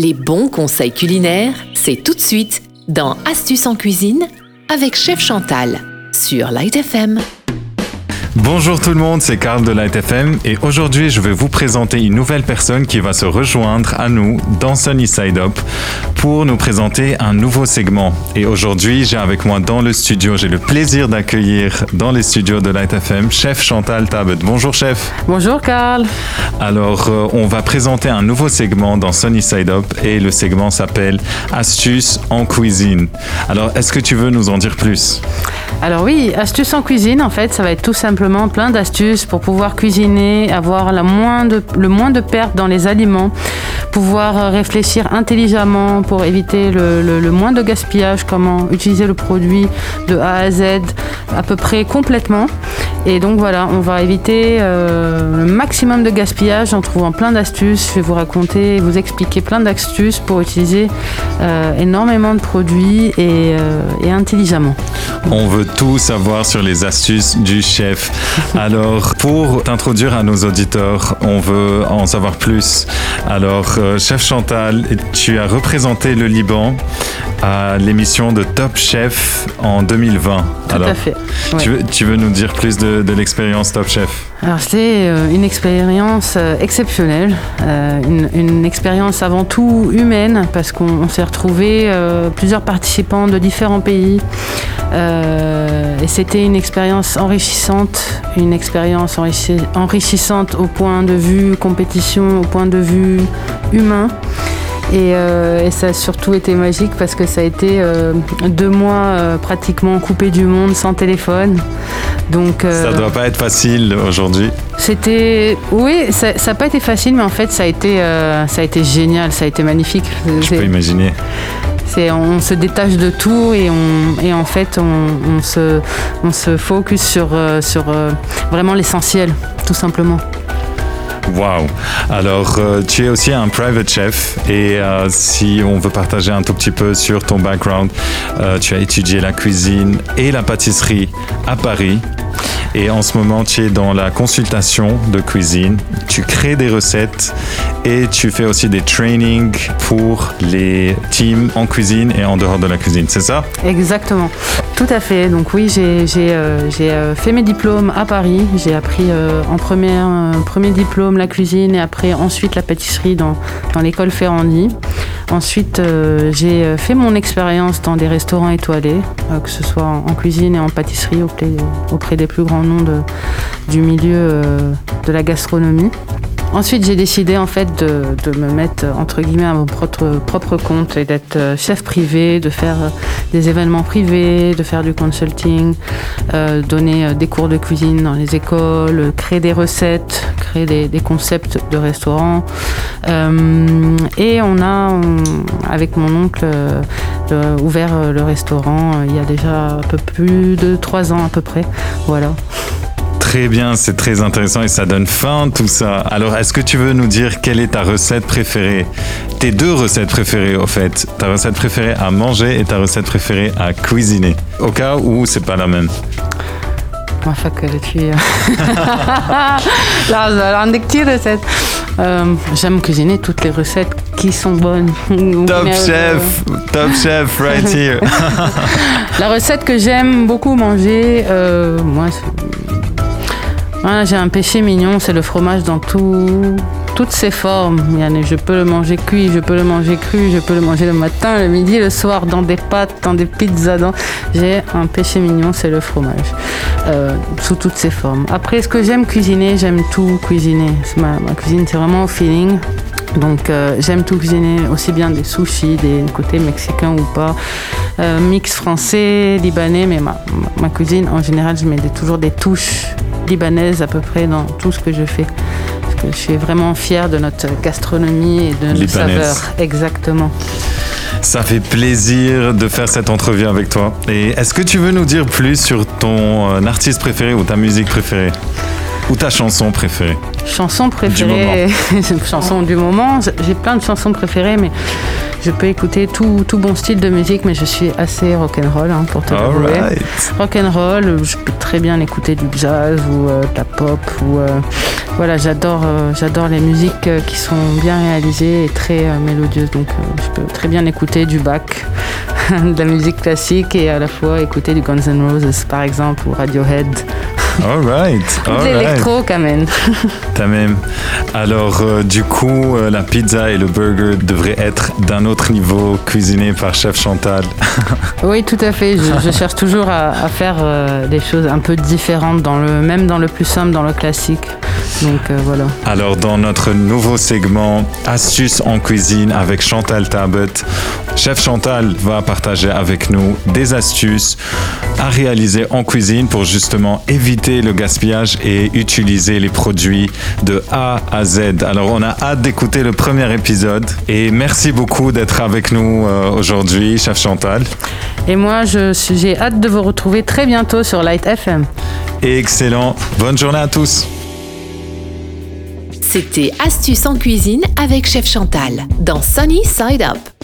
Les bons conseils culinaires, c'est tout de suite dans Astuces en cuisine avec Chef Chantal sur Light FM. Bonjour tout le monde, c'est Karl de Light FM et aujourd'hui je vais vous présenter une nouvelle personne qui va se rejoindre à nous dans Sunny Side Up pour nous présenter un nouveau segment. Et aujourd'hui j'ai avec moi dans le studio, j'ai le plaisir d'accueillir dans les studios de Light FM chef Chantal Tabet. Bonjour chef. Bonjour Karl. Alors euh, on va présenter un nouveau segment dans Sunny Side Up et le segment s'appelle Astuces en cuisine. Alors est-ce que tu veux nous en dire plus? Alors oui, astuces en cuisine en fait ça va être tout simplement plein d'astuces pour pouvoir cuisiner, avoir le moins de pertes dans les aliments, pouvoir réfléchir intelligemment pour éviter le, moins de gaspillage, comment utiliser le produit de A à Z à peu près complètement. Et donc voilà, on va éviter euh, le maximum de gaspillage en trouvant plein d'astuces. Je vais vous raconter, vous expliquer plein d'astuces pour utiliser euh, énormément de produits et, euh, et intelligemment. On veut tout savoir sur les astuces du chef. Alors, pour t'introduire à nos auditeurs, on veut en savoir plus. Alors, euh, chef Chantal, tu as représenté le Liban à l'émission de Top Chef en 2020. Tout à fait. Tu, veux, nous dire plus de, l'expérience Top Chef Alors, c'était euh, une expérience euh, exceptionnelle, une, une, expérience avant tout humaine, parce qu'on s'est retrouvé plusieurs participants de différents pays. et c'était une expérience enrichissante, une expérience enrichissante au point de vue compétition, au point de vue humain. Euh, et, ça a surtout été magique parce que ça a été euh, deux mois euh, pratiquement coupé du monde, sans téléphone. Donc, ça doit pas être facile aujourd'hui. C'était, oui, ça n'a pas été facile, mais en fait, ça a été, ça a été génial, ça a été magnifique. Je peux imaginer. C'est, on se détache de tout et, on, et en fait, on, se, on se focus sur, sur vraiment l'essentiel, tout simplement. Wow. Alors, euh, tu es aussi un private chef et euh, si on veut partager un tout petit peu sur ton background, euh, tu as étudié la cuisine et la pâtisserie à Paris. Et en ce moment, tu es dans la consultation de cuisine. Tu crées des recettes et tu fais aussi des trainings pour les teams en cuisine et en dehors de la cuisine. C'est ça? Exactement. Tout à fait. Donc oui, j'ai euh, euh, fait mes diplômes à Paris. J'ai appris euh, en première, premier diplôme la cuisine et après ensuite la pâtisserie dans, l'école Ferrandi. Ensuite, j'ai fait mon expérience dans des restaurants étoilés, que ce soit en, cuisine et en pâtisserie auprès, auprès des plus grands noms du milieu de la gastronomie. Ensuite, j'ai décidé en fait de, me mettre entre guillemets à mon propre, compte et d'être euh, chef privé, de faire euh, des événements privés, de faire du consulting, euh, donner des cours de cuisine dans les écoles, créer des recettes, créer des, concepts de restaurants. et on a, avec mon oncle, ouvert le restaurant il y a déjà un peu plus de trois ans à peu près. Voilà. Très bien, c'est très intéressant et ça donne faim tout ça. Alors, est-ce que tu veux nous dire quelle est ta recette préférée Tes deux recettes préférées, au fait? Ta recette préférée à manger et ta recette préférée à cuisiner? Au cas où c'est pas la même. Ma tu Là, des recettes. Euh, j'aime cuisiner toutes les recettes qui sont bonnes. Top chef, top chef, right here. La recette que j'aime beaucoup manger, euh, moi, j'ai un péché mignon, c'est le fromage dans toutes ses formes. Je peux le manger cuit, je peux le manger cru, je peux le manger le matin, le midi, le soir, dans des pâtes, dans des pizzas. J'ai un péché mignon, c'est le fromage, euh, sous toutes ses formes. Après, ce que j'aime cuisiner, j'aime tout cuisiner. Ma, cuisine, c'est vraiment au feeling. Donc euh, j'aime tout cuisiner, aussi bien des sushis, des côtés mexicains ou pas, euh, mix français, libanais, mais ma, cuisine en général je mets toujours des touches libanaise à peu près dans tout ce que je fais. Parce que je suis vraiment fière de notre gastronomie et de nos saveurs. Exactement. Ça fait plaisir de faire cette entrevue avec toi. Et est-ce que tu veux nous dire plus sur ton euh, artiste préféré ou ta musique préférée? Ou ta chanson préférée Chanson préférée, chanson du moment. J'ai plein de chansons préférées, mais je peux écouter tout, tout bon style de musique, mais je suis assez rock'n'roll hein, pour te l'avouer. Alright. Rock'n'roll, je peux très bien écouter du jazz ou euh, de la pop ou euh, voilà, j'adore euh, j'adore les musiques euh, qui sont bien réalisées et très mélodieuses. Donc je peux très bien écouter du Bach, de la musique classique et à la fois écouter du Guns N' Roses par exemple ou Radiohead. Alright. Tout alright. l'électro quand même. T'as même. Alors, euh, du coup, euh, la pizza et le burger devraient être d'un autre niveau, cuisinés par chef Chantal. Oui, tout à fait. Je, je cherche toujours à, à faire euh, des choses un peu différentes, dans le, même dans le plus simple, dans le classique. Donc euh, voilà. Alors, dans notre nouveau segment Astuces en cuisine avec Chantal Tabet, chef Chantal va partager avec nous des astuces à réaliser en cuisine pour justement éviter le gaspillage et utiliser les produits de A à Z. Alors, on a hâte d'écouter le premier épisode et merci beaucoup d'être avec nous euh, aujourd'hui, chef Chantal. Et moi, j'ai hâte de vous retrouver très bientôt sur Light FM. Excellent. Bonne journée à tous. C'était Astuces en cuisine avec Chef Chantal dans Sunny Side Up.